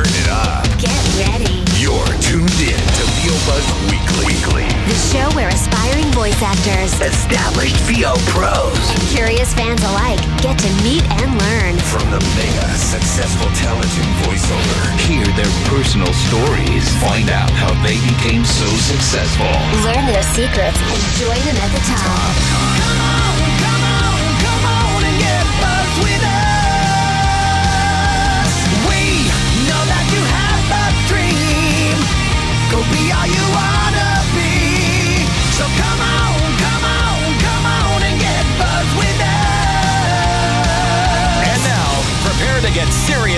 turn it up. Get ready. You're tuned in to VO Buzz Weekly. Weekly. The show where aspiring voice actors Established VO pros and curious fans alike get to meet and learn. from the mega successful talent in voiceover. Hear their personal stories. Find out how they became so successful. Learn their secrets and join them at the top. And now, prepare to get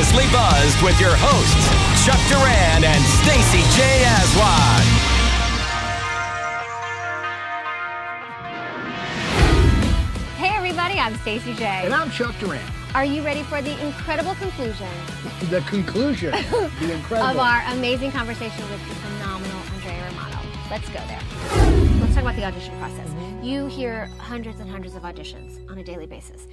seriously buzzed with your hosts, Chuck Duran and Stacey J. Aswad. Hey everybody, I'm Stacey J. And I'm Chuck Duran. Are you ready for the incredible conclusion The conclusion, the incredible. of our amazing conversation with the phenomenal Andrea Romano? Let's go there. Let's talk about the audition process. You hear hundreds and hundreds of auditions on a daily basis.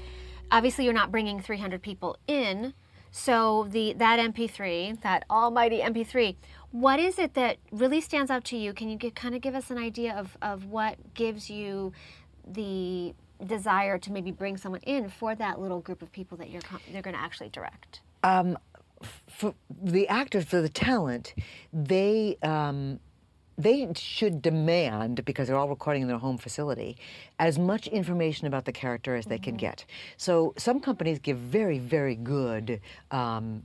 Obviously, you're not bringing 300 people in, so the that MP3, that almighty MP3, what is it that really stands out to you? Can you get, kind of give us an idea of, of what gives you the desire to maybe bring someone in for that little group of people that you're they're going to actually direct? Um, for the actors, for the talent, they um, they should demand because they're all recording in their home facility as much information about the character as they can get. So some companies give very very good um,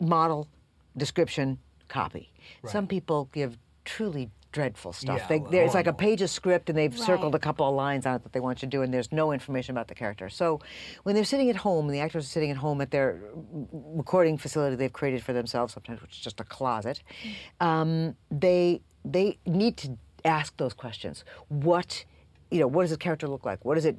model description copy. Some people give truly dreadful stuff. Yeah, they, well, it's like a page of script and they've circled a couple of lines on it that they want you to do, and there's no information about the character. So when they're sitting at home, and the actors are sitting at home at their recording facility they've created for themselves, sometimes which is just a closet, um, they they need to ask those questions. What you know, what does his character look like? What is it,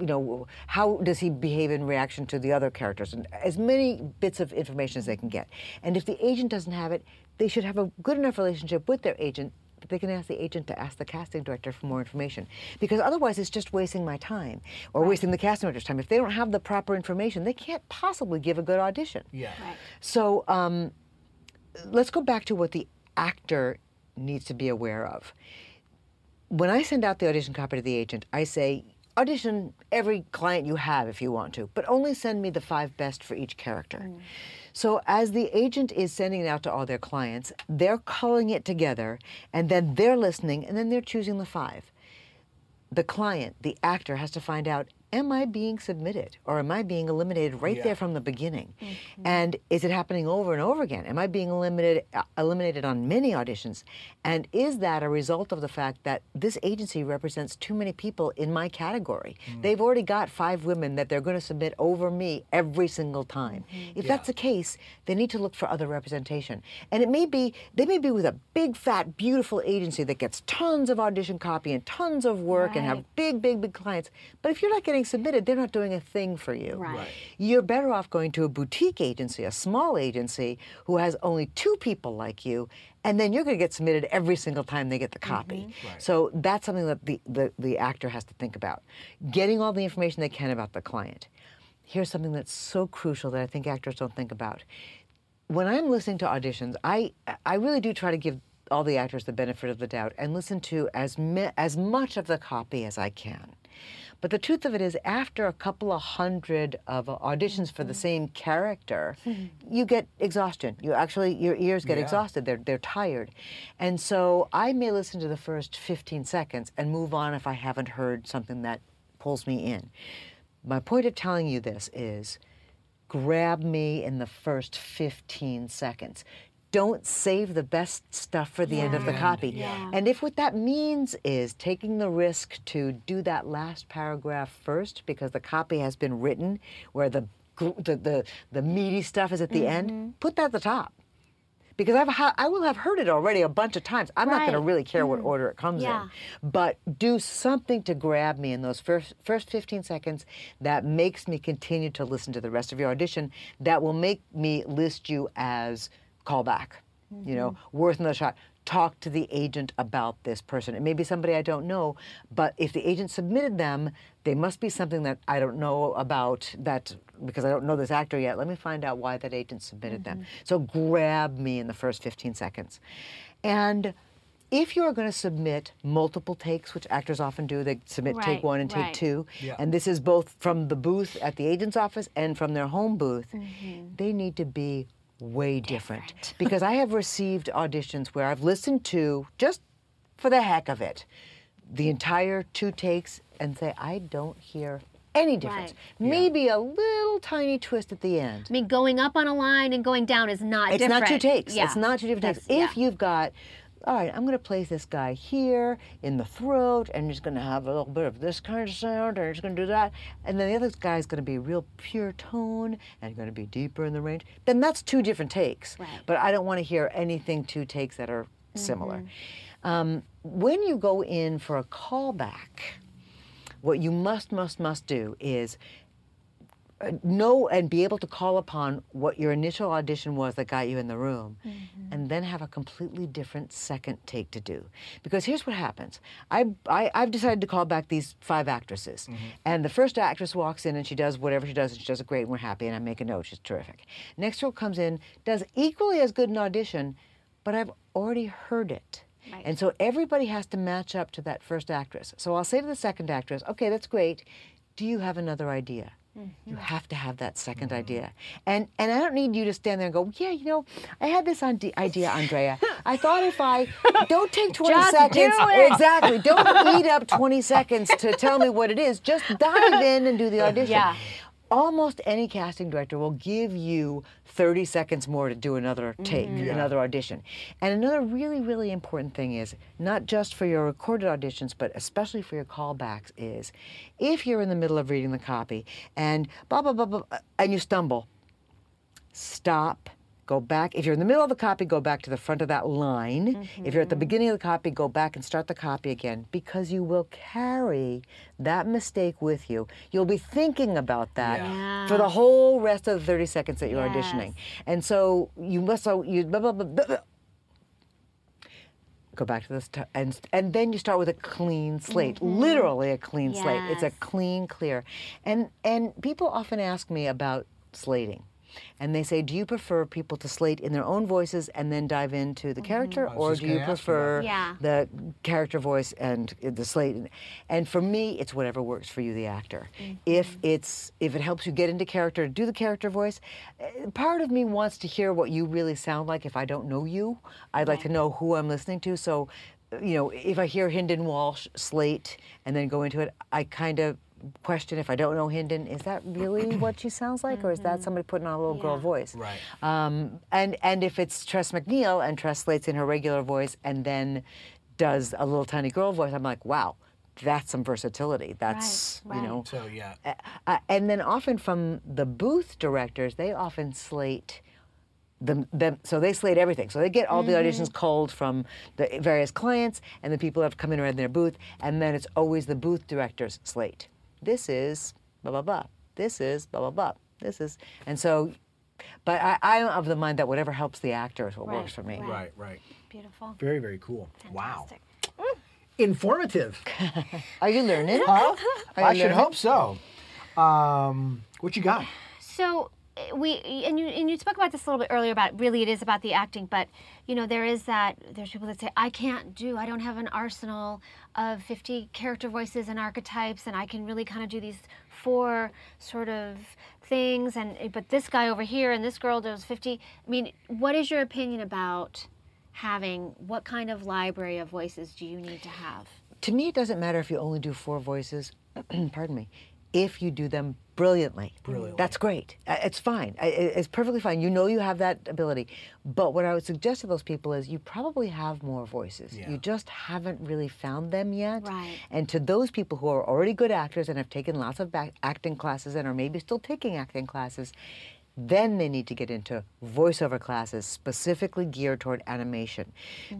you know, how does he behave in reaction to the other characters? And as many bits of information as they can get. And if the agent doesn't have it, they should have a good enough relationship with their agent that they can ask the agent to ask the casting director for more information. Because otherwise, it's just wasting my time or wasting the casting director's time. If they don't have the proper information, they can't possibly give a good audition. Yeah. So um, let's go back to what the actor needs to be aware of. When I send out the audition copy to the agent, I say, audition every client you have if you want to, but only send me the five best for each character. Mm. So as the agent is sending it out to all their clients, they're culling it together, and then they're listening, and then they're choosing the five the client, the actor, has to find out am I being submitted or am I being eliminated right Yeah. there from the beginning? Mm-hmm. And is it happening over and over again? Am I being eliminated uh, eliminated on many auditions? And is that a result of the fact that this agency represents too many people in my category? Mm. They've already got five women that they're going to submit over me every single time. Mm-hmm. If that's the case, they need to look for other representation. And it may be they may be with a big fat beautiful agency that gets tons of audition copy and tons of work and have big big big clients. But if you're not getting submitted, they're not doing a thing for you. Right. Right. You're better off going to a boutique agency, a small agency who has only two people like you, and then you're going to get submitted every single time they get the copy. Mm-hmm. Right, So that's something that the, the, the actor has to think about. Getting all the information they can about the client. Here's something that's so crucial that I think actors don't think about. When I'm listening to auditions, I, I really do try to give all the actors the benefit of the doubt and listen to as, me, as much of the copy as I can. But the truth of it is, after a couple of hundred of auditions for the mm-hmm. same character, mm-hmm. you get exhaustion. You actually, your ears get Yeah. exhausted. They're, they're tired. And so I may listen to the first 15 seconds and move on if I haven't heard something that pulls me in. My point of telling you this is grab me in the first 15 seconds. Don't save the best stuff for the end of the copy. Yeah. And if what that means is taking the risk to do that last paragraph first because the copy has been written where the the, the, the meaty stuff is at the end, mm-hmm. put that at the top. Because I've ha- I will have heard it already a bunch of times. I'm not going to really care what mm. order it comes Yeah. in. But do something to grab me in those first first 15 seconds that makes me continue to listen to the rest of your audition. That will make me list you as callback. You know, worth another shot. talk to the agent about this person. It may be somebody I don't know, but if the agent submitted them, they must be something that I don't know about that because I don't know this actor yet. Let me find out why that agent submitted them. So grab me in the first 15 seconds. And if you are going to submit multiple takes, which actors often do, they submit take one and take right. two, Yeah. and this is both from the booth at the agent's office and from their home booth, Mm-hmm. they need to be way different. because I have received auditions where I've listened to, just for the heck of it, the entire two takes and say, I don't hear any difference. Right. Maybe a little tiny twist at the end. I mean, going up on a line and going down is not It's different. not two takes. Yeah. It's not two different takes. That's- If yeah. you've got, all right, I'm going to place this guy here in the throat, and he's going to have a little bit of this kind of sound, and he's going to do that, and then the other guy's going to be real pure tone and going to be deeper in the range, then that's two different takes. Right. But I don't want to hear anything two takes that are similar. Mm-hmm. Um, when you go in for a callback, what you must, must, must do is know and be able to call upon what your initial audition was that got you in the room mm-hmm. and then have a completely different second take to do because here's what happens I, I, i've decided to call back these five actresses mm-hmm. and the first actress walks in and she does whatever she does and she does it great and we're happy and i make a note she's terrific next girl comes in does equally as good an audition but i've already heard it Right. and so everybody has to match up to that first actress. So I'll say to the second actress, okay, that's great. Do you have another idea? You mm-hmm. have to have that 2nd mm-hmm. idea. And and I don't need you to stand there and go, yeah, you know, I had this ide- idea, Andrea. I thought if I don't take 20 Just seconds. do. Exactly. Don't eat up 20 seconds to tell me what it is. Just dive in and do the audition. Yeah. Almost any casting director will give you 30 seconds more to do another take, mm-hmm. another audition. And another really, really important thing is not just for your recorded auditions, but especially for your callbacks, is if you're in the middle of reading the copy and blah, blah, blah, blah, and you stumble, stop, go back. If you're in the middle of the copy, go back to the front of that line. If you're at the mm-hmm. beginning of the copy, go back and start the copy again because you will carry that mistake with you. You'll be thinking about that Yeah. for the whole rest of the 30 seconds that you're auditioning. And so you must, so you, blah, blah, blah, blah, blah. Go back to this, t- and and then you start with a clean slate, mm-hmm. literally a clean slate. It's a clean, clear, and and people often ask me about slating, and they say, do you prefer people to slate in their own voices and then dive into the character, I was or do you gonna you prefer Yeah. the character voice and the slate? And for me, it's whatever works for you, the actor. If it's if it helps you get into character, do the character voice. Uh, Part of me wants to hear what you really sound like. If I don't know you, I'd like to know who I'm listening to. So, you know, if I hear Hynden Walch slate and then go into it, I kind of question if I don't know Hynden, is that really what she sounds like, or is that somebody putting on a little girl voice? Right. Um, and and if it's Tress MacNeille and Tress slates in her regular voice and then does a little tiny girl voice, I'm like, wow, that's some versatility. That's right. you know. So yeah. Uh, and then often from the booth directors, they often slate them, them. So they slate everything. So they get all the auditions culled from the various clients and the people that have come in around their booth, and then it's always the booth director's slate. This is blah blah blah. This is blah blah blah. This is, and so. But I, I'm of the mind that whatever helps the actor is what Right, works for me. right. Right, right. Beautiful. Very, very cool. Wow. Fantastic. Informative. Are you learning? Huh? Are I you should learning? hope so. Um, what you got? So we and you and you spoke about this a little bit earlier about really it is about the acting, but you know there is that there's people that say I can't do I don't have an arsenal of 50 character voices and archetypes and I can really kind of do these four sort of things and eh, but this guy over here and this girl does 50. I mean, what is your opinion about having what kind of library of voices do you need to have? to me, it doesn't matter if you only do four voices. pardon me. If you do them brilliantly, Brilliantly. that's great. Uh, It's fine. I- I- It's perfectly fine. You know you have that ability. But what I would suggest to those people is you probably have more voices. Yeah. You just haven't really found them yet. Right. And to those people who are already good actors and have taken lots of back acting classes and are maybe still taking acting classes, then they need to get into voiceover classes specifically geared toward animation.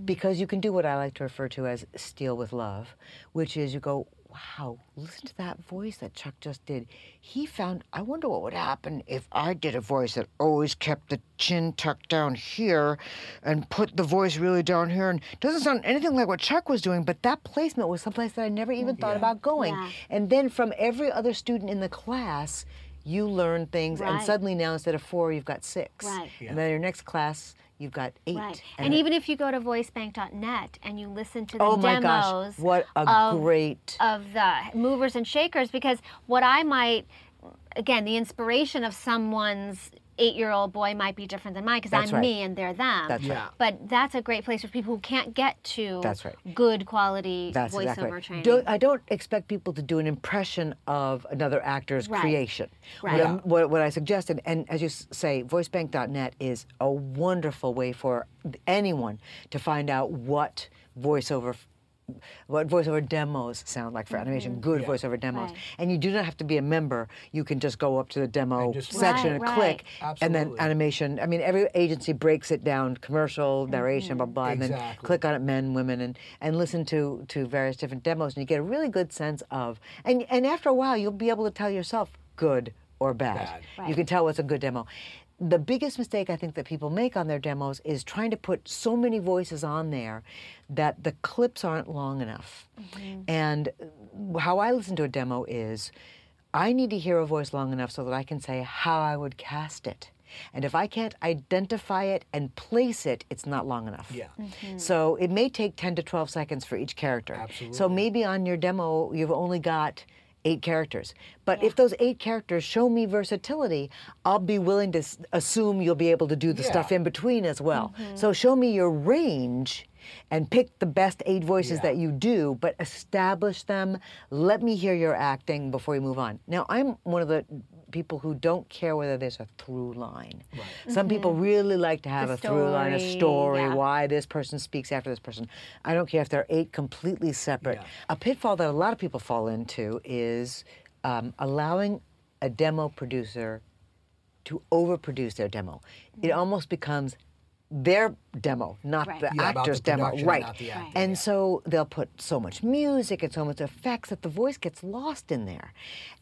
Because you can do what I like to refer to as steal with love, which is you go, wow, listen to that voice that Chuck just did. He found, I wonder what would happen if I did a voice that always kept the chin tucked down here and put the voice really down here. And doesn't sound anything like what Chuck was doing, but that placement was someplace that I never even thought about going. Yeah. And then from every other student in the class, you learn things, and suddenly now instead of four, you've got six. Right. And then your next class, you've got eight. Right. And, even if you go to voicebank.net and you listen to the oh my demos gosh, what a of, great. of the movers and shakers, because what I might, again, the inspiration of someone's eight-year-old boy might be different than mine because I'm right. me and they're them. That's right. But that's a great place for people who can't get to That's right. good quality That's voiceover exactly right. training. Don't, I don't expect people to do an impression of another actor's Right. creation. Right. What, I'm- what, what I suggested, and as you say, voicebank.net is a wonderful way for anyone to find out what voiceover. What voiceover demos sound like for animation? Good Yeah. voiceover demos, Mm-hmm. Right. and you do not have to be a member. You can just go up to the demo And just section listen. and Right, click, right. and then animation. I mean, every agency breaks it down: commercial, narration, blah blah, and then click on it, men, women, and and listen to to various different demos, and you get a really good sense of. And and after a while, you'll be able to tell yourself good or bad. Bad. You can tell what's a good demo. The biggest mistake I think that people make on their demos is trying to put so many voices on there that the clips aren't long enough. Mm-hmm. And how I listen to a demo is I need to hear a voice long enough so that I can say how I would cast it. And if I can't identify it and place it, it's not long enough. Yeah. Mm-hmm. So it may take 10 to 12 seconds for each character. Absolutely. So maybe on your demo, you've only got eight characters. But if those eight characters show me versatility, I'll be willing to assume you'll be able to do the stuff in between as well. Mm-hmm. So show me your range and pick the best eight voices Yeah. that you do, but establish them. Let me hear your acting before you move on. Now, I'm one of the people who don't care whether there's a through line. Some people really like to have The a through line, a story, story, yeah. why this person speaks after this person. I don't care if they're eight completely separate. Yeah. A pitfall that a lot of people fall into is um, allowing a demo producer to overproduce their demo. It almost becomes their demo, not Right. the Yeah, about the actor's demo. production, Right. the acting, and yeah. so they'll put so much music and so much effects that the voice gets lost in there.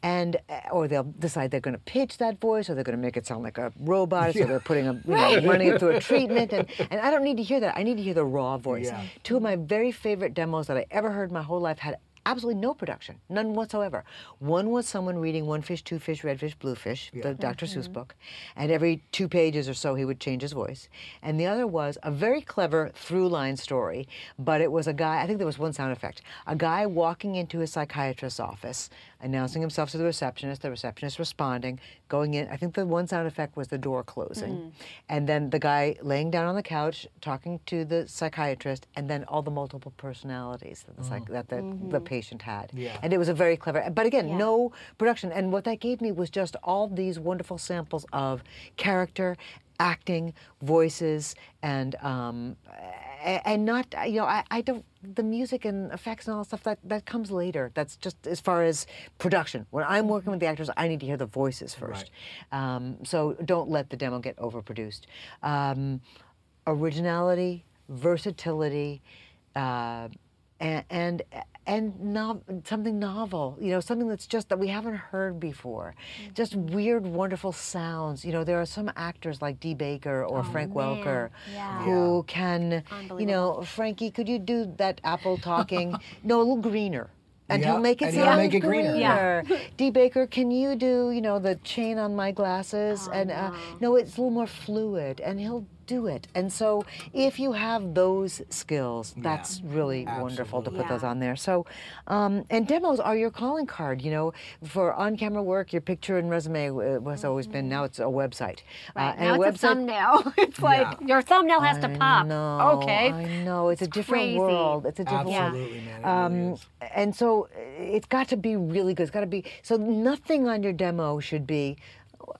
And uh, or they'll decide they're going to pitch that voice or they're going to make it sound like a robot so they're putting a you know, running it through a treatment and, and I don't need to hear that. I need to hear the raw voice. Yeah. Two of my very favorite demos that I ever heard in my whole life had absolutely no production, none whatsoever. One was someone reading One Fish, Two Fish, Red Fish, Blue Fish, the Dr. Seuss mm-hmm. book, and every two pages or so he would change his voice. And the other was a very clever through line story, but it was a guy, I think there was one sound effect, a guy walking into his psychiatrist's office, announcing himself to the receptionist, the receptionist responding, going in. I think the one sound effect was the door closing. Mm-hmm. And then the guy laying down on the couch, talking to the psychiatrist, and then all the multiple personalities that the, psych- mm-hmm. that the, the mm-hmm. patient had. Yeah. And it was a very clever, but again, Yeah. no production. And what that gave me was just all these wonderful samples of character, acting, voices, and um, and not you know I, I don't the music and effects and all that stuff that that comes later. That's just as far as production. When I'm working with the actors, I need to hear the voices first. Um, so don't let the demo get overproduced. Um, originality, versatility. Uh, and and, and nov- something novel, you know, something that's just that we haven't heard before, just weird, wonderful sounds. You know, there are some actors like Dee Baker or Frank Welker yeah. who can, you know, Frankie, could you do that apple talking? no, a little greener. And Yeah, he'll make it and he'll sound make it greener. Yeah. Dee Baker, can you do, you know, the chain on my glasses? Oh, and uh, no, it's a little more fluid, and he'll do it. And so, if you have those skills, that's really wonderful to put Absolutely. those on there. So, um, and demos are your calling card. You know, for on-camera work, your picture and resume uh, has always been. Now it's a website. Uh, Right. and now a it's a website- thumbnail. it's like your thumbnail has to pop. know, okay. I know. It's, a different crazy. world. It's a different world. Absolutely, man. It Um, really is. and so uh, it's got to be really good. It's got to be so nothing on your demo should be.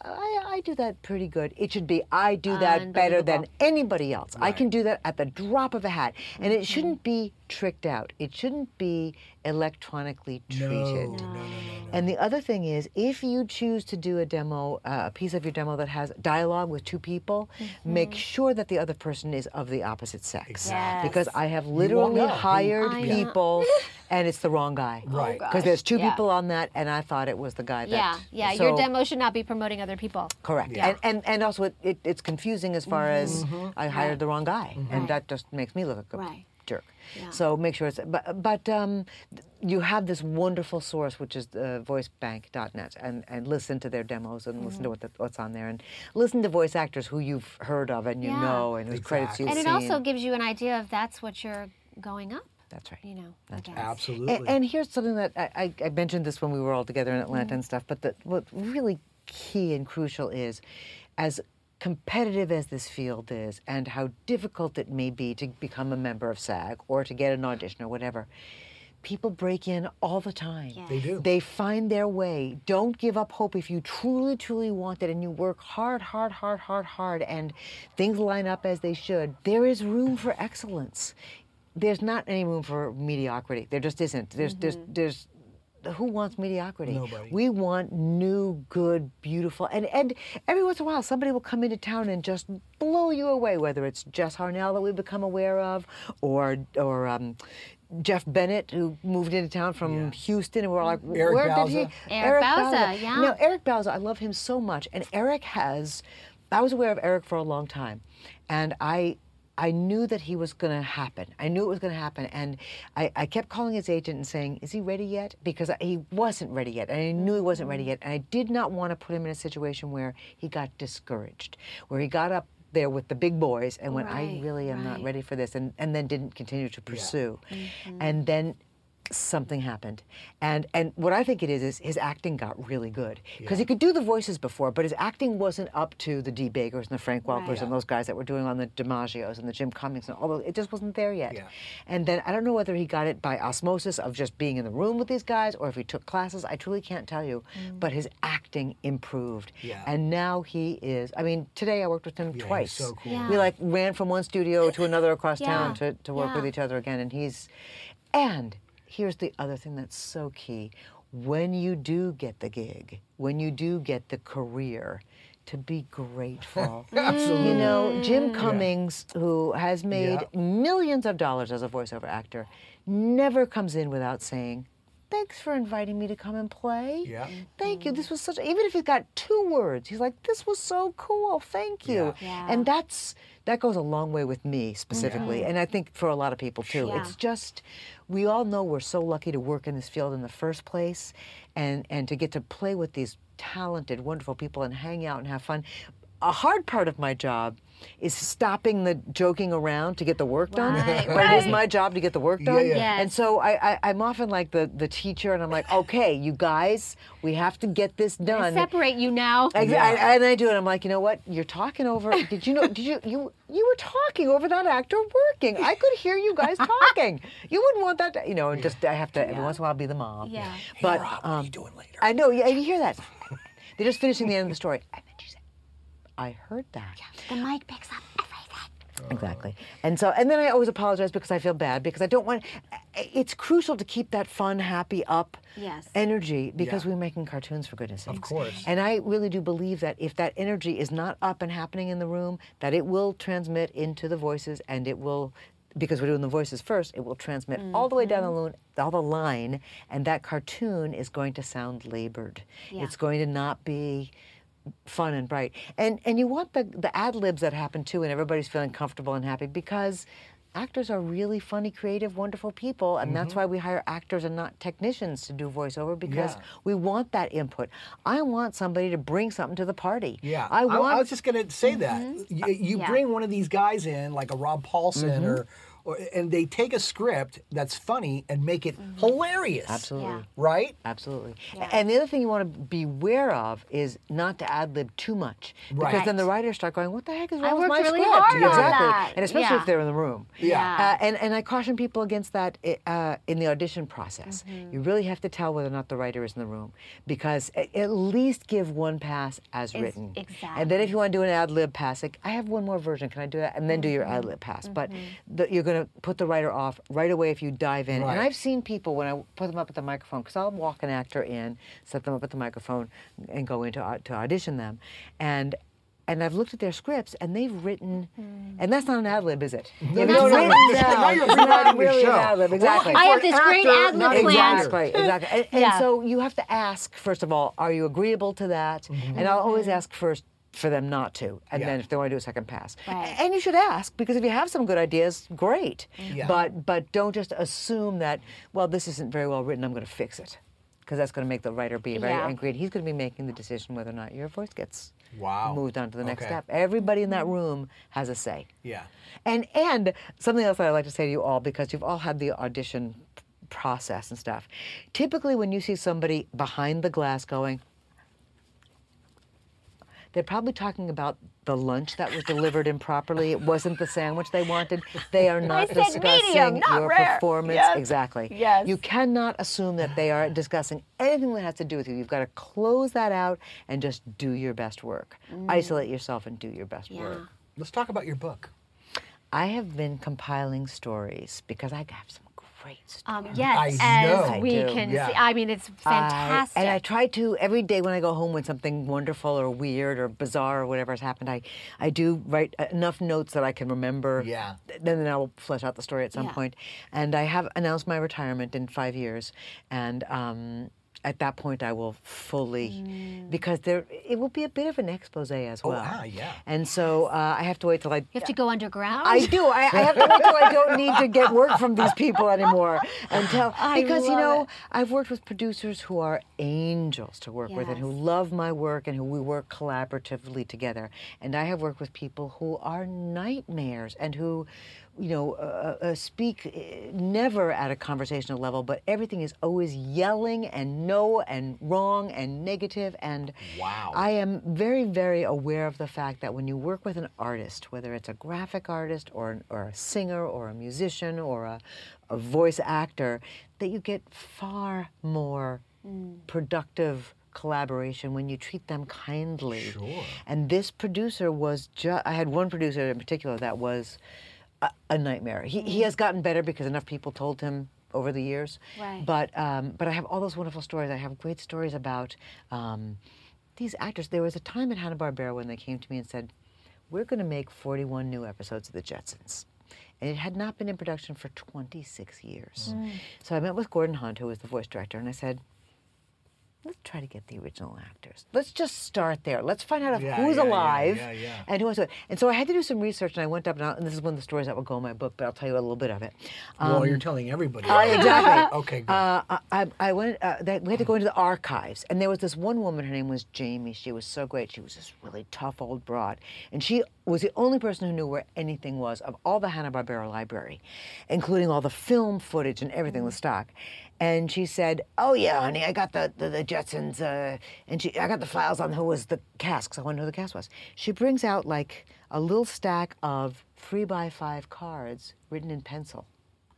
I, I do that pretty good. It should be I do that better than anybody else. I can do that at the drop of a hat, and it shouldn't be tricked out. It shouldn't be electronically treated. no, no, no, no. And the other thing is, if you choose to do a demo, uh, a piece of your demo that has dialogue with two people, make sure that the other person is of the opposite sex. Exactly. Because I have literally hired I people, and it's the wrong guy. Right. Because there's two Yeah. people on that, and I thought it was the guy that. Yeah, yeah. your demo should not be promoting other people. Correct. Yeah. And, and and also it, it, it's confusing as far as I hired the wrong guy, and that just makes me look like a Right. Jerk. Yeah. So make sure it's but but um, you have this wonderful source which is uh, voicebank.net and and listen to their demos and listen Mm-hmm. to what the, what's on there and listen to voice actors who you've heard of and you Yeah. know and whose credits you've And it seen. also gives you an idea of that's what you're going up. That's right. You know, That's against. Absolutely. And, and here's something that I, I, I mentioned this when we were all together in Atlanta Mm-hmm. and stuff, but that what really key and crucial is as competitive as this field is and how difficult it may be to become a member of SAG or to get an audition or whatever, people break in all the time. They do. They find their way. Don't give up hope if you truly, truly want it and you work hard, hard, hard, hard, hard, and things line up as they should. There is room for excellence. There's not any room for mediocrity. There just isn't. There's, there's, mm-hmm. there's. Who wants mediocrity? Nobody. We want new, good, beautiful, and and every once in a while somebody will come into town and just blow you away. Whether it's Jess Harnell that we've become aware of, or or um, Jeff Bennett who moved into town from Yeah. Houston, and we're like, Eric where did he? Eric Bauza, yeah. No, Eric Bauza, I love him so much, and Eric has. I was aware of Eric for a long time, and I. I knew that he was going to happen. I knew it was going to happen, and I, I kept calling his agent and saying, "Is he ready yet?" Because he wasn't ready yet, and I knew he wasn't ready mm. yet, and I did not want to put him in a situation where he got discouraged, where he got up there with the big boys and went, "I really am not ready for this," and and then didn't continue to pursue, mm-hmm. and then something happened. And and what i think it is is his acting got really good. Because he could do the voices before but his acting wasn't up to the Dee Bakers and the frank welkers Right. and those guys that were doing on the DiMaggios and the jim cummings and all those. It just wasn't there yet. Yeah. and then i don't know whether he got it by osmosis of just being in the room with these guys or if he took classes. I truly can't tell you mm. but his acting improved. Yeah. and now he is i mean today i worked with him he's twice. so cool. Yeah. we like ran from one studio to another across town to, to work with each other again and he's and here's the other thing that's so key when you do get the gig when you do get the career to be grateful Absolutely. you know jim cummings who has made Yeah. millions of dollars as a voiceover actor never comes in without saying thanks for inviting me to come and play Yeah. thank you this was such even if he's got two words he's like this was so cool thank you Yeah. Yeah. and that's that goes a long way with me specifically and i think for a lot of people too. Yeah. it's just we all know we're so lucky to work in this field in the first place and and to get to play with these talented wonderful people and hang out and have fun a hard part of my job is stopping the joking around to get the work done Right, but it is my job to get the work done yeah. Yes. and so I, I i'm often like the the teacher and i'm like okay you guys we have to get this done Separate you now. Ex- Yeah. I- and I do it. I'm like, you know what? You're talking over. Did you know? Did you you you were talking over that actor working? I could hear you guys talking. You wouldn't want that. To, you know, and just I have to every once in a while be the mom. Yeah. But Rob, what um, are you doing later? I know. Yeah, you hear that? They're just finishing the end of the story. And then she said, I heard that. The mic picks up everything. Exactly. And so, and then I always apologize because I feel bad because I don't want. It's crucial to keep that fun, happy, up Yes. energy because Yeah. we're making cartoons for goodness sakes. Of course. And I really do believe that if that energy is not up and happening in the room, that it will transmit into the voices and it will. Because we're doing the voices first, it will transmit all the way down the, mm-hmm. lo- all the line, and that cartoon is going to sound labored. Yeah. It's going to not be fun and bright. And and you want the the ad libs that happen too, and everybody's feeling comfortable and happy because actors are really funny, creative, wonderful people, and that's why we hire actors and not technicians to do voiceover because Yeah. we want that input. I want somebody to bring something to the party. Yeah, I want. I, was just gonna say that you, you Yeah. bring one of these guys in, like a Rob Paulsen, Mm-hmm. or, or, and they take a script that's funny and make it hilarious. Absolutely. Yeah. Right? Absolutely. Yeah. And the other thing you want to be aware of is not to ad lib too much. Because Right. then the writers start going, what the heck is wrong with worked my really script? hard on exactly. that. And especially Yeah. if they're in the room. Yeah. Uh, and, and I caution people against that uh, in the audition process. Mm-hmm. You really have to tell whether or not the writer is in the room because at least give one pass as Ex- written. And then if you want to do an ad lib pass, like, I have one more version. Can I do that? And then do your Mm-hmm. ad lib pass. But the, you're going going to put the writer off right away if you dive in. Right. And I've seen people when I put them up at the microphone, because I'll walk an actor in, set them up at the microphone, and go in to, to audition them. And and I've looked at their scripts, and they've written, and that's not an ad lib, is it? No, If no, it's no, written no. down, Now you're it's not rewriting the really show. an ad lib, exactly. looking I have for an this great ad lib plan. Exactly, exactly. And, and so you have to ask, first of all, are you agreeable to that? Mm-hmm. And I'll always ask first for them not to, and Yeah. then if they want to do a second pass. Right. And you should ask, because if you have some good ideas, great. Yeah. But, but don't just assume that, well, this isn't very well written, I'm going to fix it. Because that's going to make the writer be very Yeah. angry, and he's going to be making the decision whether or not your voice gets Wow. moved on to the next Okay. step. Everybody in that room has a say. Yeah. And and something else that I'd like to say to you all because you've all had the audition process and stuff. Typically, when you see somebody behind the glass going, they're probably talking about the lunch that was delivered improperly. It wasn't the sandwich they wanted. They are not said discussing medium, not your rare. performance. Yes. Exactly. Yes. You cannot assume that they are discussing anything that has to do with you. You've got to close that out and just do your best work. Mm. Isolate yourself and do your best Yeah. work. Let's talk about your book. I have been compiling stories because I have some great stories. Um, yes, I as know. we I can Yeah. see. I mean, it's fantastic. I, and I try to every day when I go home when something wonderful or weird or bizarre or whatever has happened, I, I do write enough notes that I can remember. Yeah. Then, then I will flesh out the story at some Yeah. point. And I have announced my retirement in five years, and um, at that point I will fully, Mm. because there it will be a bit of an expose as Oh, well. ah, yeah. And so uh, I have to wait till I you have to go underground. I do. I, I have to wait till I don't need to get work from these people anymore until I because you know it. I've worked with producers who are angels to work with and who love my work and who we work collaboratively together. And I have worked with people who are nightmares and who, you know, uh, uh, speak uh, never at a conversational level, but everything is always yelling and no and wrong and negative. negative and Wow. I am very, very aware of the fact that when you work with an artist, whether it's a graphic artist or, an, or a singer or a musician or a, a voice actor, that you get far more productive collaboration when you treat them kindly. Sure. And this producer was just, I had one producer in particular that was a, a nightmare. He, he has gotten better because enough people told him over the years. Right. But, um, but I have all those wonderful stories. I have great stories about um, these actors. There was a time at Hanna-Barbera when they came to me and said, we're going to make 41 new episodes of The Jetsons. And it had not been in production for 26 years. So I met with Gordon Hunt, who was the voice director, and I said, let's try to get the original actors. Let's just start there. Let's find out Yeah, who's yeah, alive yeah, and who wants to. And so I had to do some research, and I went up and, I, and this is one of the stories that will go in my book, but I'll tell you a little bit of it. well, you're telling everybody. Uh, exactly. Okay, good. Uh, I- I, went. Uh, that, we had to go into the archives, and there was this one woman. Her name was Jamie. She was so great. She was this really tough old broad, and she was the only person who knew where anything was of all the Hanna Barbera library, including all the film footage and everything, the stock. And she said, "Oh yeah, honey, I got the the, the Jetsons, uh, and she, I got the files on who was the cast. 'cause I wanted to know who the cast was." She brings out like a little stack of three by five cards written in pencil.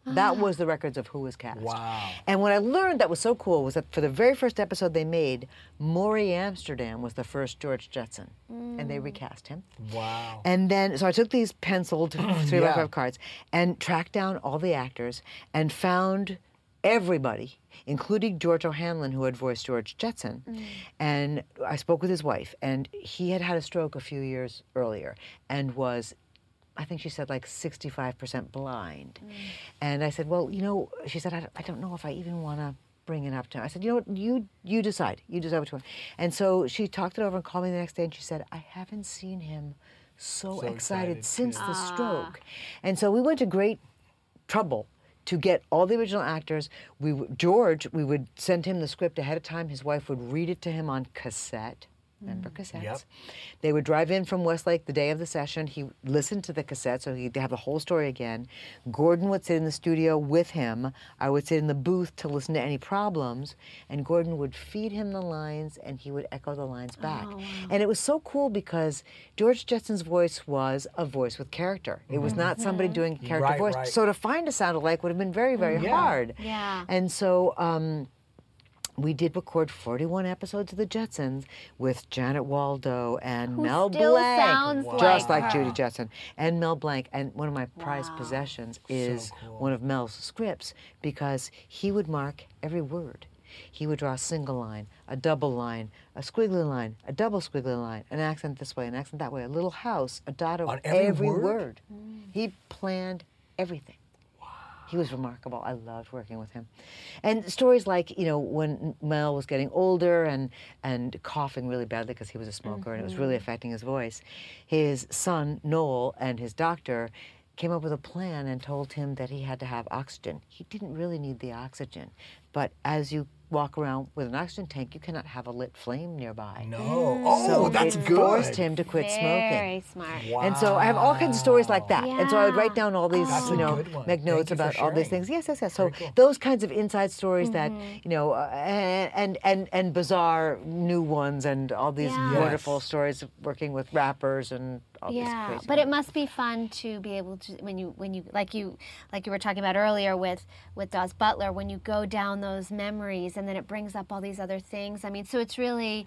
That was the records of who was cast. Wow. And what I learned that was so cool was that for the very first episode they made, Morey Amsterdam was the first George Jetson, and they recast him. wow. And then, so I took these penciled three by five cards and tracked down all the actors and found everybody, including George O'Hanlon, who had voiced George Jetson. Mm. And I spoke with his wife, and he had had a stroke a few years earlier and was. I think she said like 65% blind. Mm. And I said, well, you know, she said, I, don't- I don't know if I even want to bring it up to him. I said, you know what, you, you decide. You decide what you want. And so she talked it over and called me the next day and she said, I haven't seen him so, So excited, excited, since yeah. the stroke. Ah. And so we went to great trouble to get all the original actors. We George, we would send him the script ahead of time. His wife would read it to him on cassette. Remember cassettes? Yep. They would drive in from Westlake the day of the session. He listened to the cassette, so he'd have the whole story again. Gordon would sit in the studio with him. I would sit in the booth to listen to any problems, and Gordon would feed him the lines, and he would echo the lines back. And it was so cool because George Jetson's voice was a voice with character. It was not somebody doing a character Right, voice. right. So to find a sound alike would have been very, very Yeah. hard. Yeah. And so. Um, we did record 41 episodes of The Jetsons with Janet Waldo and Who Mel still Blanc, sounds just like like. Judy Jetson, and Mel Blanc. And one of my prized possessions is one of Mel's scripts because he would mark every word. He would draw a single line, a double line, a squiggly line, a double squiggly line, an accent this way, an accent that way, a little house, a dot over On every word? word. Mm. He planned everything. He was remarkable. I loved working with him. And stories like, you know, when Mel was getting older and, and coughing really badly because he was a smoker and it was really mm-hmm. affecting his voice, his son, Noel, and his doctor came up with a plan and told him that he had to have oxygen. He didn't really need the oxygen. But as you walk around with an oxygen tank, you cannot have a lit flame nearby. No. Oh, So that's it good. forced him to quit smoking. Very smart. Wow. And so I have all kinds of stories like that. Yeah. And so I would write down all these, That's you know, make notes you about all these things. Yes, yes, yes. So cool. those kinds of inside stories that, Mm-hmm. you know, uh, and, and and and bizarre new ones and all these Yeah. wonderful Yes. stories of working with rappers and all yeah but it must be fun to be able to when you when you like you like you were talking about earlier with with Daws Butler when you go down those memories and then it brings up all these other things. I mean so it's really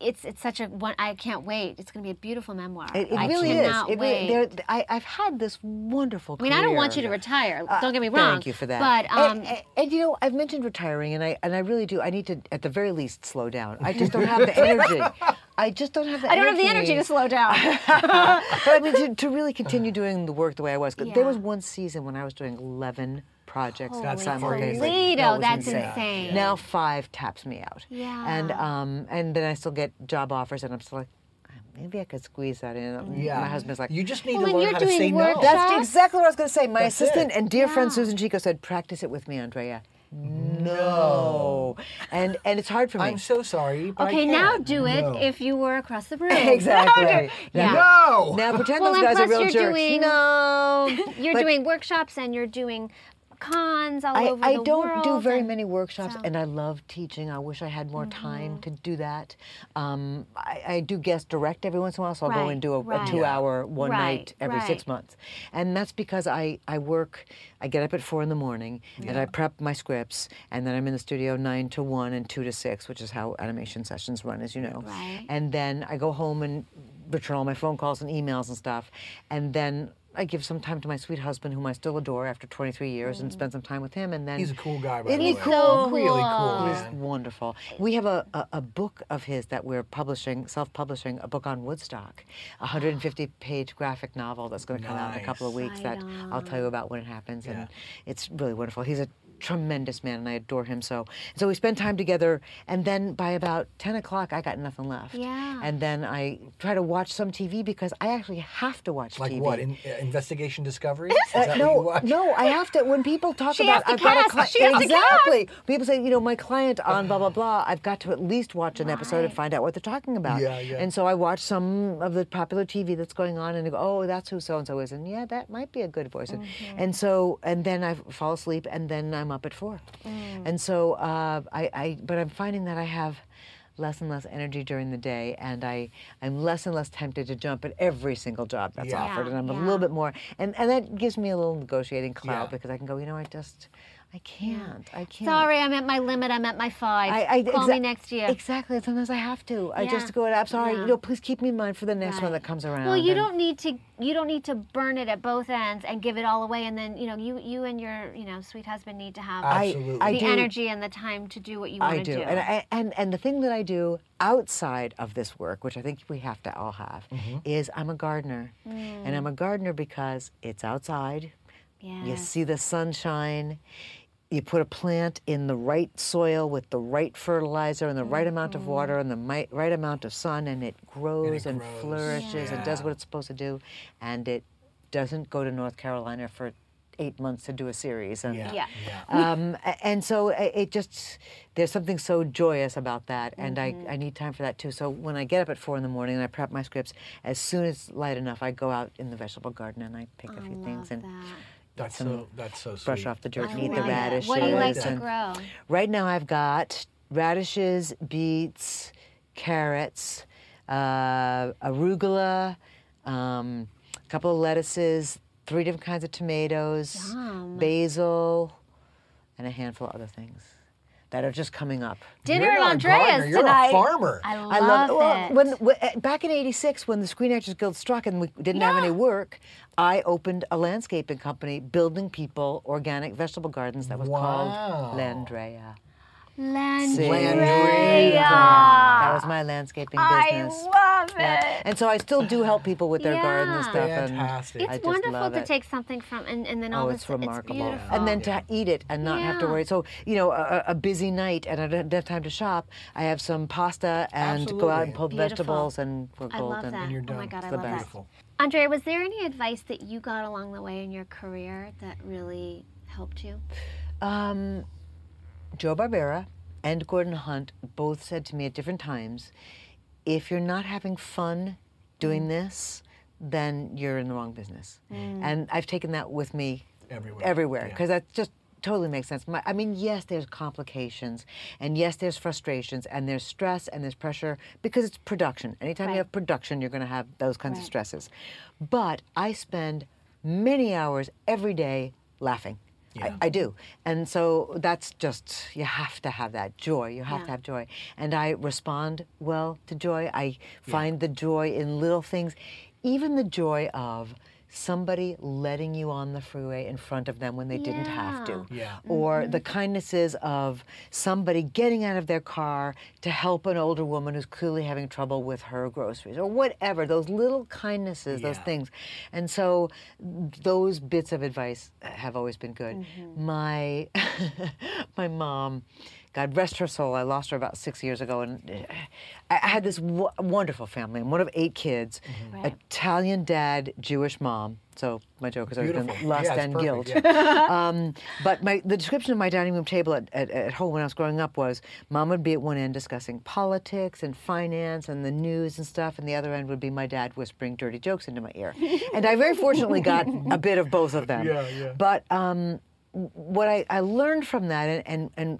it's it's such a one I can't wait it's going to be a beautiful memoir It, it I really is. cannot It wait really, there- I, I've had this wonderful I mean I don't want you to retire Uh, don't get me wrong Thank you for that. but um and, and- and, you know, I've mentioned retiring, and I and I really do. I need to, at the very least, slow down. I just don't have the energy. I just don't have the. I don't have the energy to slow down but I mean, to, to really continue doing the work the way I was. 'cause There was one season when I was doing 11 projects That's simultaneously. Toledo, was that's insane. insane. Now five taps me out. Yeah. And um, and then I still get job offers, and I'm still like, "Ah, maybe I could squeeze that in. Yeah. My husband's like, you just need Well, to learn how to doing say work- no. that's exactly what I was going to say. My That's assistant it. and dear friend Susan Chico said, "Practice it with me, Andrea." No, and and it's hard for me. I'm so sorry. Okay now do it No. if you were across the room exactly. Yeah. No. Now pretend Well, those and guys are real you're jerks. doing- no, you're But doing workshops and you're doing cons all I, over I the don't do very many workshops, so- Mm-hmm. and I love teaching. I wish I had more time to do that. Um, I, I do guest direct every once in a while, so I'll go and do a, right. a two-hour one Right, night every six months, and that's because I I work. I get up at four in the morning, and I prep my scripts, and then I'm in the studio nine to one and two to six, which is how animation sessions run, as you know. Right. And then I go home and return all my phone calls and emails and stuff, and then. I give some time to my sweet husband, whom I still adore after 23 years, Mm. and spend some time with him. And then He's a cool guy, by Isn't the he way. cool? Really cool, He's man. wonderful. We have a, a, a book of his that we're publishing, self-publishing, a book on Woodstock, a 150-page graphic novel that's going to come out in a couple of Nice. weeks that I'll tell you about when it happens, Yeah. and it's really wonderful. He's a tremendous man, and I adore him so. So we spend time together, and then by about 10 o'clock, I got nothing left. Yeah. And then I try to watch some TV because I actually have to watch Like TV. Like what? In, uh, investigation Discovery? Is Uh, that what no, you watch? no, I have to. When people talk She about, I've got a cast, client. she to exactly. People say, you know, my client on blah blah blah. I've got to at least watch an episode and find out what they're talking about. Yeah, yeah. And so I watch some of the popular TV that's going on, and I go, oh, that's who so and so is, and yeah, that might be a good voice. Mm-hmm. and so, and then I fall asleep, and then I'm up at four. Mm. And so, uh, I, I, but I'm finding that I have. Less and less energy during the day, and I, I'm less and less tempted to jump at every single job that's Yeah. offered, and I'm a little bit more, and, and that gives me a little negotiating clout Yeah. because I can go, you know, I just, I can't, I can't. Sorry, I'm at my limit. I'm at my five. I, I, Call exa- me next year. Exactly. Sometimes I have to. I just go, I'm sorry. Yeah. You know, please keep me in mind for the next one that comes around. Well, you and- don't need to. You don't need to burn it at both ends and give it all away, and then you know you you and your you know sweet husband need to have I, Absolutely. I the do, energy and the time to do what you want to do. do. And, I, and and the thing that I do outside of this work, which I think we have to all have, Mm-hmm. is I'm a gardener, and I'm a gardener because it's outside. You see the sunshine. You put a plant in the right soil with the right fertilizer and the right amount of water and the mi- right amount of sun, and it grows and, grows. flourishes and does what it's supposed to do. And it doesn't go to North Carolina for eight months to do a series. And, Yeah. Yeah. yeah. um, and so it just there's something so joyous about that, and Mm-hmm. I, I need time for that too. So when I get up at four in the morning and I prep my scripts, as soon as it's light enough, I go out in the vegetable garden and I pick a few I things and that. That's so that's so sweet. brush off the dirt I and eat the love radishes. What do you like to grow? Right now, I've got radishes, beets, carrots, uh, arugula, um, a couple of lettuces, three different kinds of tomatoes, Yum. basil, and a handful of other things. That are just coming up. Dinner at Andreas you're a farmer. I love, I love well, it. when, when uh, back in '86 when the Screen Actors Guild struck and we didn't have any work. I opened a landscaping company building people organic vegetable gardens that was Wow. called Landrea. Landrea. That was my landscaping business. I business. love Yeah. it. And so I still do help people with their garden and stuff. Fantastic. And It's wonderful to it. take something from and, and then all Oh, this it's remarkable. beautiful. and then to eat it and not have to worry. So, you know, a, a busy night and I don't have time to shop, I have some pasta and go out and pull Beautiful. vegetables and we're I love that. you're Oh my done. god, I the love best. that. Beautiful. Andrea, was there any advice that you got along the way in your career that really helped you? Um, Joe Barbera and Gordon Hunt both said to me at different times, if you're not having fun doing mm. this, then you're in the wrong business. Mm. And I've taken that with me Everywhere. everywhere Yeah. because that just totally makes sense. My, I mean, yes, there's complications, and yes, there's frustrations, and there's stress, and there's pressure because it's production. Anytime Right. you have production, you're going to have those kinds of stresses. But I spend many hours every day laughing. Yeah. I, I do. And so that's just, you have to have that joy. You have Yeah. to have joy. And I respond well to joy. I find the joy in little things, even the joy of somebody letting you on the freeway in front of them when they didn't have to. Yeah. Or the kindnesses of somebody getting out of their car to help an older woman who's clearly having trouble with her groceries or whatever. Those little kindnesses, those things. And so those bits of advice have always been good. Mm-hmm. My my mom, God rest her soul, I lost her about six years ago, and uh, I had this w- wonderful family. I'm one of eight kids, Mm-hmm. Right. Italian dad, Jewish mom. So my joke has always been lust Yeah, and perfect, guilt. yeah. um, but my, the description of my dining room table at, at, at home when I was growing up was mom would be at one end discussing politics and finance and the news and stuff, and the other end would be my dad whispering dirty jokes into my ear. and I very fortunately got a bit of both of them. Yeah, yeah. But um, what I, I learned from that and, and, and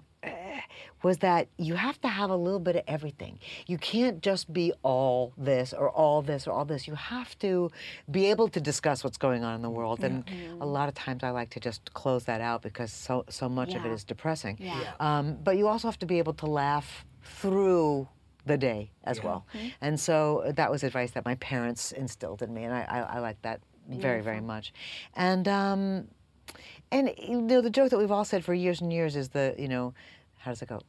was that you have to have a little bit of everything. You can't just be all this or all this or all this. You have to be able to discuss what's going on in the world. And a lot of times I like to just close that out because so, so much of it is depressing. Yeah. Yeah. Um, but you also have to be able to laugh through the day as well. And so that was advice that my parents instilled in me, and I, I, I like that very, very much. And um, and you know the joke that we've all said for years and years is the you know how does it go?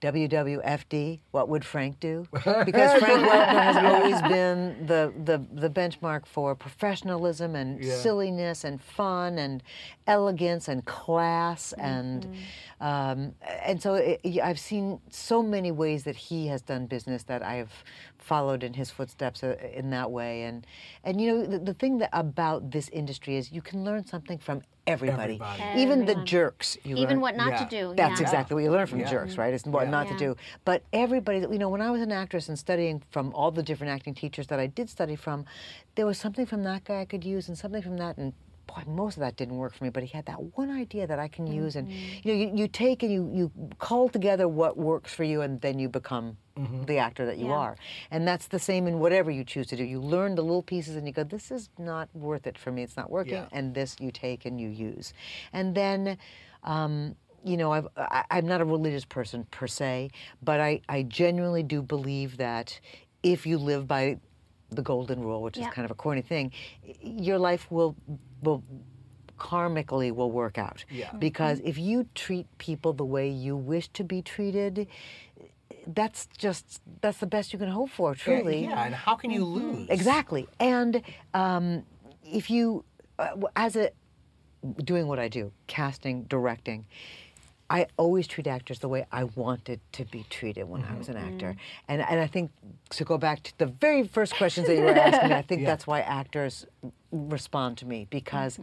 WWFD, what would Frank do? Because Frank Welker has always been the, the, the benchmark for professionalism and Yeah. silliness and fun and elegance and class and um, and so it, I've seen so many ways that he has done business that I've followed in his footsteps uh, in that way and and you know the, the thing that about this industry is you can learn something from everybody, Everybody. even the jerks you Even learn. what not Yeah. to do. That's yeah. exactly what you learn from Yeah. jerks, right? It's what Yeah. not Yeah. to do. But everybody, that you know, when I was an actress and studying from all the different acting teachers that I did study from, there was something from that guy I could use and something from that, and boy, most of that didn't work for me. But he had that one idea that I can use, and you know, you, you take and you you call together what works for you, and then you become the actor that you Yeah. are. And that's the same in whatever you choose to do. You learn the little pieces, and you go, "This is not worth it for me. It's not working." Yeah. And this you take and you use, and then. Um, you know, I've, I, I'm not a religious person per se, but I, I genuinely do believe that if you live by the golden rule, which Yeah. is kind of a corny thing, your life will will karmically will work out. Yeah. Because if you treat people the way you wish to be treated, that's just that's the best you can hope for. Truly. Yeah, and how can you lose? Exactly. And um, if you, uh, as a, doing what I do, casting, directing, I always treat actors the way I wanted to be treated when I was an actor. And, and I think, to go back to the very first questions that you were asking me, I think Yeah. that's why actors respond to me because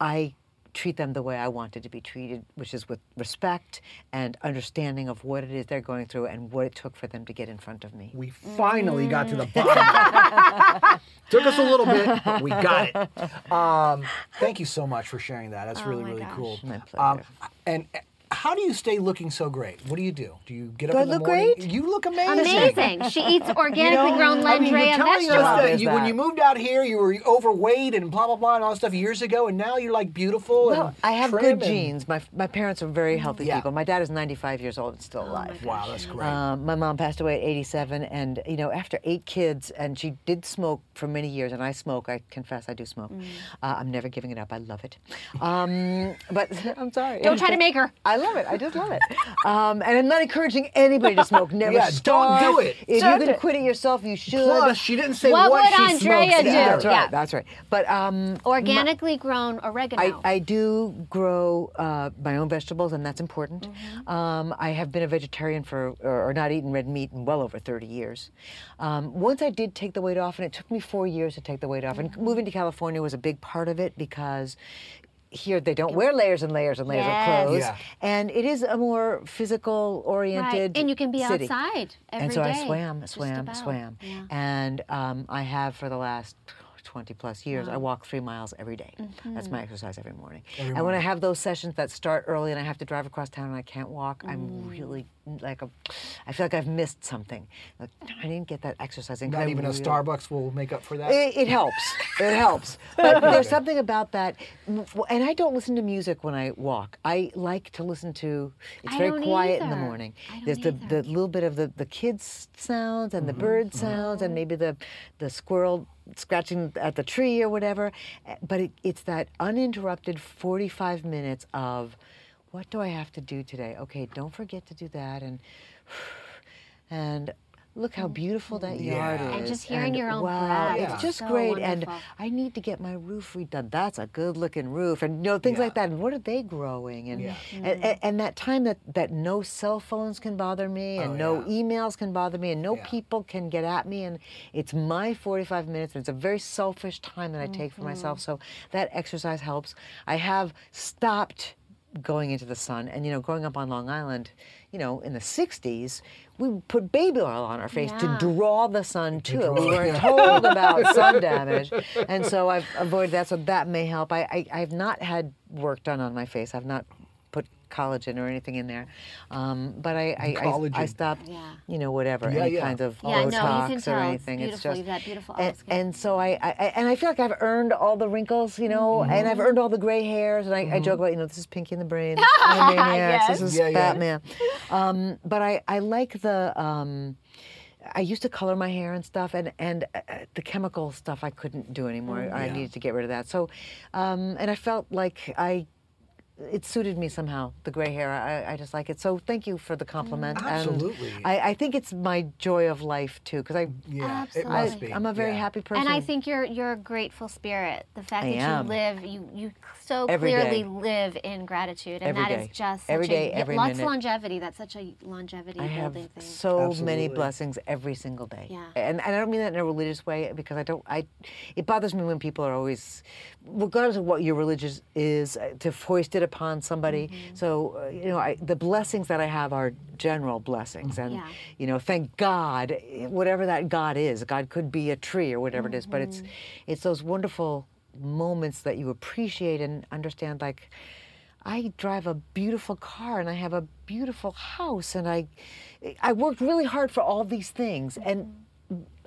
I treat them the way I wanted to be treated, which is with respect and understanding of what it is they're going through and what it took for them to get in front of me. We finally got to the bottom. Took us a little bit, but we got it. Um, thank you so much for sharing that. That's Oh really, really gosh. cool. My Um, pleasure. and uh, how do you stay looking so great? What do you do? Do you get up Do I in the look morning? great? You look amazing. Amazing. She eats organically You know, grown I mean, Landrea you're telling us vegetables. you, when you moved out here, you were overweight and blah blah blah and all that stuff years ago, and now you're like beautiful. Well, and I have good and- genes. My, my parents are very healthy Yeah. people. My dad is 95 years old and still Oh alive. Wow, that's great. Um, my mom passed away at 87, and you know, after eight kids, and she did smoke for many years, and I smoke. I confess, I do smoke. Mm. Uh, I'm never giving it up. I love it. Um, but I'm sorry. Don't try to make her. I love it. I just love it. Um, and I'm not encouraging anybody to smoke. Never Yeah, don't do it. If Don't you do can it. quit it yourself, you should. Plus, she didn't say What what, would she Andrea smokes do? either. That's right. Yeah. That's right. But um, Organically grown oregano. I, I do grow uh, my own vegetables, and that's important. Mm-hmm. Um, I have been a vegetarian for, or, or not eaten red meat in well over 30 years. Um, once I did take the weight off, and it took me four years to take the weight off, Mm-hmm. and moving to California was a big part of it because here they don't wear layers and layers and layers Yes. of clothes, Yeah. and it is a more physical oriented right. oriented And you can be city. outside every and so I swam, just swam, about. swam, Yeah. and um, I have for the last 20 plus years. I walk three miles every day. That's Mm-hmm. my exercise every morning. Every and when I have those sessions that start early and I have to drive across town and I can't walk, Mm. I'm really like a, I feel like I've missed something. Like, I didn't get that exercise. in 'cause Not I even a Starbucks will make up for that. it, it helps. It helps. But there's something about that. And I don't listen to music when I walk. I like to listen to. It's I very don't quiet in the morning. I don't There's the, the little bit of the, the kids sounds and the bird sounds and maybe the the squirrel scratching at the tree or whatever. But it, it's that uninterrupted 45 minutes of. What do I have to do today? Okay, don't forget to do that, and and look how mm. beautiful that yard Yeah. is. And just hearing your own wow, breath it's just so great. And. I need to get my roof redone. That's a good looking roof, and you know things Yeah. like that. And what are they growing? And Yeah. and, and, mm-hmm. and that time that that no cell phones can bother me, oh, and Oh, no yeah. emails can bother me, and no Yeah. people can get at me, and it's my 45 minutes. And it's a very selfish time that I take for myself. Mm-hmm. So that exercise helps. I have stopped going into the sun. And you know growing up on long island you know in the 60s we put baby oil on our face Yeah. to draw the sun to it we weren't told about sun damage. And so i've avoided that so that may help. I, I i've not had work done on my face. I've not put collagen or anything in there um, but I, I, I, I Collagen. stopped Yeah. you know whatever Yeah, any yeah. kinds of Yeah, no, you botox can or tell. It's anything it's beautiful. just You've got beautiful and, and so I, I I- and I feel like I've earned all the wrinkles, you know, and Mm-hmm. I've earned all the gray hairs, and I, I joke about, you know, this is Pinky in the Brain, this is Animaniacs, this is Yeah, yeah. Batman. Um, but I, I like the. Um, I used to color my hair and stuff, and and uh, the chemical stuff I couldn't do anymore. I Mm, Yeah. needed to get rid of that. So, um, and I felt like I. It suited me somehow, the gray hair. I, I just like it. So thank you for the compliment. and Absolutely. I, I think it's my joy of life too, because I, yeah, it Absolutely. must I be. I'm a very yeah. happy person. And I think you're you're a grateful spirit. The fact I that am. you live, you you so Every clearly day. live in gratitude, and Every that is day. just such Every a, day, yeah, every lots minute. of longevity. That's such a longevity I have building thing. so many blessings every single day. Yeah. And, and I don't mean that in a religious way because I don't. I. It bothers me when people are always, regardless of what your religion is, uh, to foist it upon somebody. Mm-hmm. So uh, you know, I, the blessings that I have are general blessings, and Yeah. you know, thank God, whatever that God is. God could be a tree or whatever it is, but it's, Mm-hmm. it's those wonderful moments that you appreciate and understand, like. I drive a beautiful car and I have a beautiful house and I I worked really hard for all these things and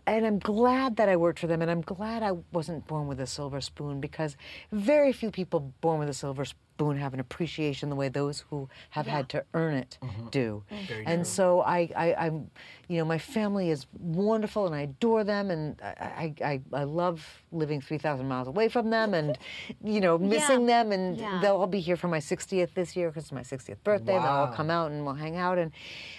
and I'm glad that I worked for them and I'm glad I wasn't born with a silver spoon because very few people born with a silver spoon have an appreciation the way those who have had to earn it do. Very And true. so I, I I'm you know my family is wonderful and I adore them and I I, I, I love living 3,000 miles away from them and you know missing them and Yeah. they'll all be here for my 60th this year because it's my 60th birthday. They'll all come out and we'll hang out and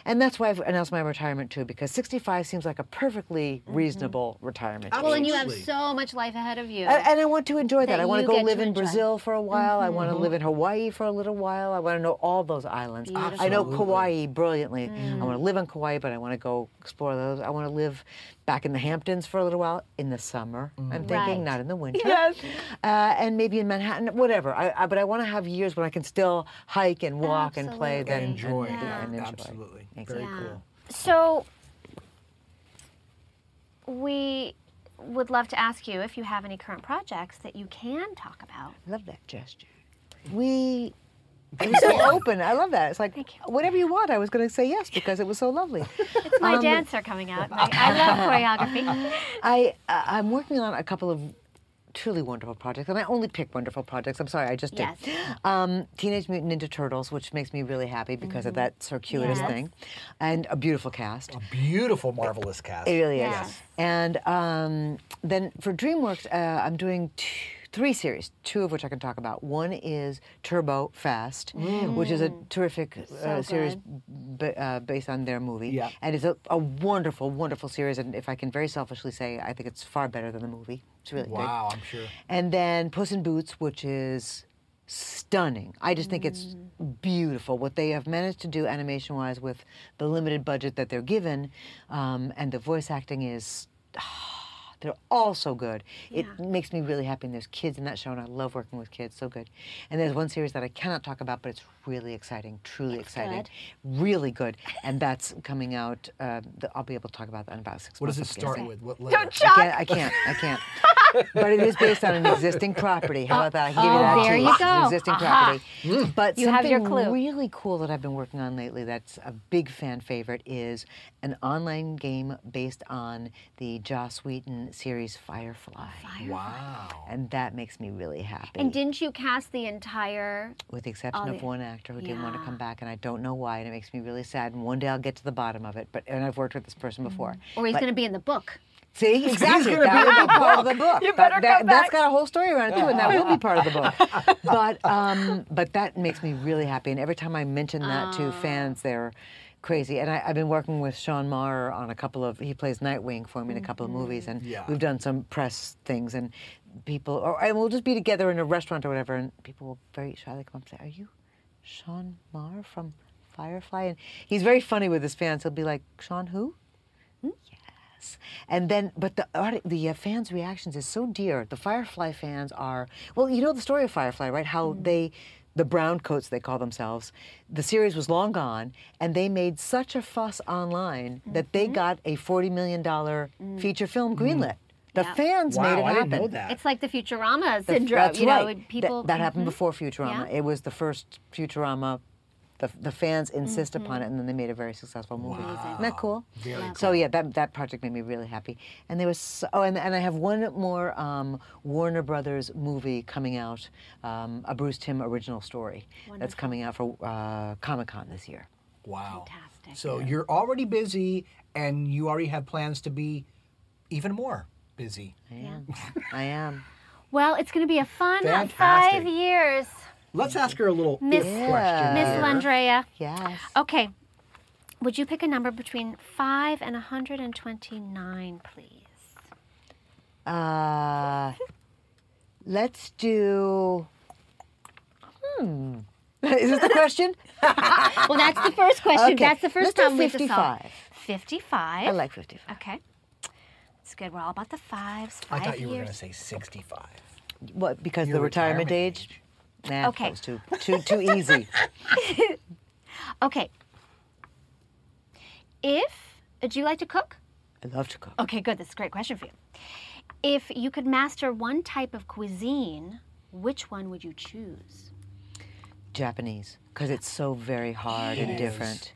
and that's why I've announced my retirement too because 65 seems like a perfectly reasonable retirement. age. well, and you have so much life ahead of you. And, and I want to enjoy that. That I want to go live in enjoy. Brazil for a while. I want to Mm-hmm. live in Hawaii for a little while. I want to know all those islands. I know Absolutely. Kauai brilliantly. Mm. I want to live in Kauai, but I want to go explore those. I want to live back in the Hamptons for a little while in the summer. Mm. I'm thinking, Right. not in the winter. Yes. Uh, and maybe in Manhattan, whatever. I, I, but I want to have years when I can still hike and walk and play. Absolutely. Then And enjoy. And, Yeah. and enjoy. Absolutely. Exactly. Very cool. So, we would love to ask you if you have any current projects that you can talk about. Love that gesture. We It was so open. I love that. It's like whatever you want. I was going to say yes because it was so lovely. It's my dancer coming out. I, I love choreography. I uh, I'm working on a couple of truly wonderful projects, and I only pick wonderful projects. I'm sorry, I just did. Yes. Um, Teenage Mutant Ninja Turtles, which makes me really happy because of that circuitous Yes. thing, and a beautiful cast. A beautiful, marvelous cast. It really is. Yes. And um, then for DreamWorks, uh, I'm doing two, three series, two of which I can talk about. One is Turbo Fast, which is a terrific uh, series b- uh, based on their movie. Yeah. And it's a, a wonderful, wonderful series. And if I can very selfishly say, I think it's far better than the movie. It's really good. Wow, I'm sure. And then Puss in Boots, which is stunning. I just think it's beautiful what they have managed to do animation wise with the limited budget that they're given. Um, and the voice acting is. They're all so good. It makes me really happy. And there's kids in that show, and I love working with kids. So good. And there's one series that I cannot talk about, but it's really exciting, truly exciting, good. really good. And that's coming out. Uh, th- I'll be able to talk about that in about six What months. does it I'm start with? What letter? I can't. I can't. I can't. But it is based on an existing property. How about that? I can give you Oh, that there too. you It's go. an existing Aha. property. Mm. But You have something your clue. really cool that I've been working on lately that's a big fan favorite is an online game based on the Joss Whedon series Firefly. Wow. And that makes me really happy. And didn't you cast the entire? with the exception of the- one actor who didn't want to come back, and I don't know why, and it makes me really sad. And one day I'll get to the bottom of it. But and I've worked with this person before. Or he's But- going to be in the book. See, exactly. gonna that be in will be part of the book. You That- better that, come That's back. got a whole story around it too, and that will be part of the book. But um, but that makes me really happy, and every time I mention that to ah. fans, they're crazy. And I, I've been working with Sean Maher on a couple of. He plays Nightwing for me in a couple of movies, and Yeah. we've done some press things, and people, or and we'll just be together in a restaurant or whatever, and people will very shyly come up and say, "Are you Sean Maher from Firefly?" And he's very funny with his fans. He'll be like, "Sean who?" Hmm? Yes. And then, but the audi- the uh, fans' reactions is so dear. The Firefly fans are well. You know the story of Firefly, right? How mm-hmm. they, the brown coats they call themselves. The series was long gone, and they made such a fuss online that they mm-hmm. got a forty million dollar mm. feature film mm-hmm. greenlit. The Yeah. fans Wow, made it I happen. didn't know that. It's like the Futurama The- That's you know, right. when That- people. that, happened before Futurama. Yeah. It was the first Futurama. The, the fans insist upon it, and then they made a very successful movie. Isn't that cool? Very so yeah, that that project made me really happy. And there was so, oh, and, and I have one more um, Warner Brothers movie coming out, um, a Bruce Timm original story that's coming out for uh, Comic Con this year. Wow. Fantastic. So you're already busy, and you already have plans to be even more busy. I am. I am. Well, it's going to be a fun Fantastic. five years, Let's ask her a little Miss- question. Miss here. Landrea. Yes. Okay. Would you pick a number between 5 and 129, please? Uh, let's do. Hmm. Is this the question? Well, that's the first question. Okay, That's the 1st let's do time we've decided. 55. 55. I like 55. Okay. It's good. We're all about the fives. I thought you were going to say 65. What? Because Your the retirement, retirement age? Nah, Okay. that was too too too easy. Okay. If uh, do you like to cook? I love to cook. Okay, good. That's a great question for you. If you could master one type of cuisine, which one would you choose? Japanese, because it's so very hard and is. different.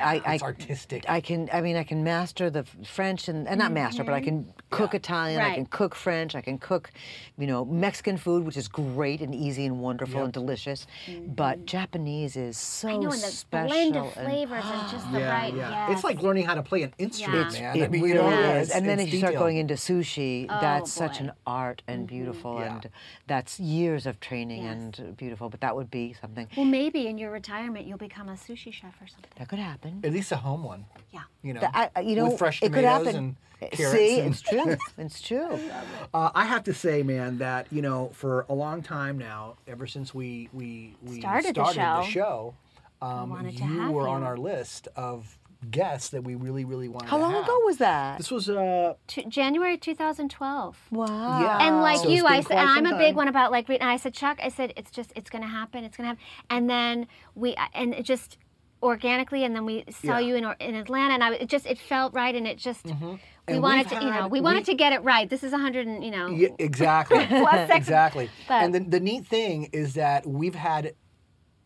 I, I, It's artistic. I can. I mean, I can master the French and, and not master, but I can mm-hmm. cook Italian. I can cook French. I can cook, you know, Mexican food, which is great and easy and wonderful and delicious. But mm-hmm. Japanese is so I know, and the special. blend of flavors and just the yeah, right. yeah. Yes. It's like learning how to play an instrument, It's- man. It I mean, really you know, is. it's- And then if you start going into sushi, oh, that's such an art and mm-hmm. beautiful, Yeah. and that's years of training Yes. and beautiful. But that would be something well, maybe in your retirement you'll become a sushi chef or something. that could happen. At least a home one. Yeah. You know, That- I- I- you know, with fresh it could tomatoes happen. and Uh, carrots. See, and- it's true. it's true. Uh, I have to say, man, that you know, for a long time now, ever since we we, we Started the show. show, um, wanted to you were on our list of guests that we really, really wanted. How to long have. ago was that? This was uh, To, January 2012. Wow. Yeah. And like So you, I said, and I'm a big one about like, re- and I said, Chuck, I said, it's just, it's going to happen, it's going to happen. And then we, and it just organically, and then we saw Yeah. you in in Atlanta, and I it just, it felt right, and it just, we Mm-hmm. And wanted we've to, you know, we wanted we- to get it right. This is 100, and you know, yeah, exactly, exactly. But- and the, the neat thing is that we've had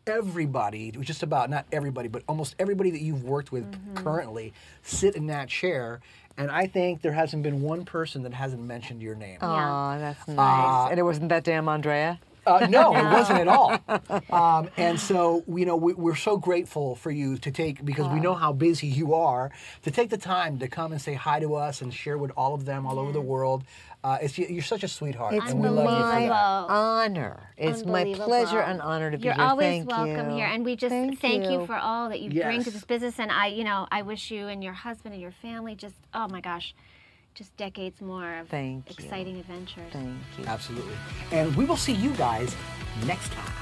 everybody, just about not everybody, but almost everybody that you've worked with Mm-hmm. currently sit in that chair. And I think there hasn't been one person that hasn't mentioned your name. Aw, that's nice. and it wasn't that damn Andrea? Uh, no, it wasn't at all. Um, and so, you know, we, we're so grateful for you to take, because we know how busy you are, to take the time to come and say hi to us and share with all of them all over the world. Uh, it's, you're such a sweetheart, It's and we love you for my that. honor. It's my pleasure and honor to be here. You're always Thank welcome you. here, and we just Thank thank, you. you. for all that you bring to this business. And I, you know, I wish you and your husband and your family just, oh my gosh, just decades more of Thank you. exciting adventures. Thank you. Absolutely. And we will see you guys next time.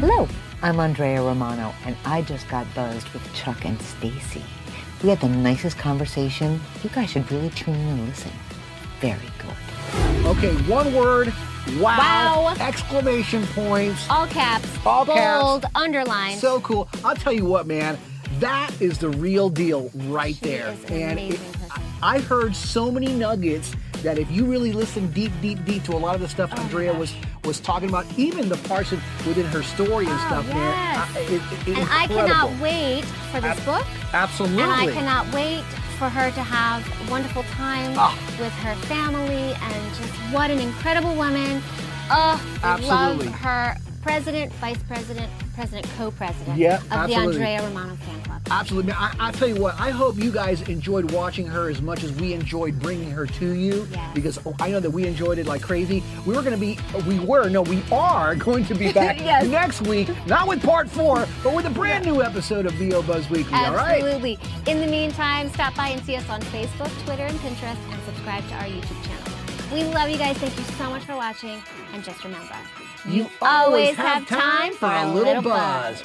Hello, I'm Andrea Romano, and I just got buzzed with Chuck and Stacey. We had the nicest conversation. You guys should really tune in and listen. Very good. Okay, one word. Wow. Wow. Exclamation points. All caps, All caps. bold, underlined. So cool. I'll tell you what, man. That is the real deal right She there. is an amazing person. I heard so many nuggets that if you really listen deep, deep, deep to a lot of the stuff Oh Andrea was was talking about, even the parts of, within her story and Oh, stuff, yes. man, I- it, it, and I cannot wait for this Ab- book. Absolutely. And I cannot wait for her to have a wonderful time Ah. with her family and just what an incredible woman. Oh, I Absolutely. love her president, vice president, president, co-president Yeah, of absolutely. the Andrea Romano fan club. Absolutely. I, I tell you what, I hope you guys enjoyed watching her as much as we enjoyed bringing her to you. Yes. Because oh, I know that we enjoyed it like crazy. We were going to be, we were, no, we are going to be back Yes. next week, not with part four, but with a brand new episode of VO Buzz Weekly. All right? Absolutely. In the meantime, stop by and see us on Facebook, Twitter, and Pinterest, and subscribe to our YouTube channel. We love you guys. Thank you so much for watching. And just remember, You always have time for a little buzz.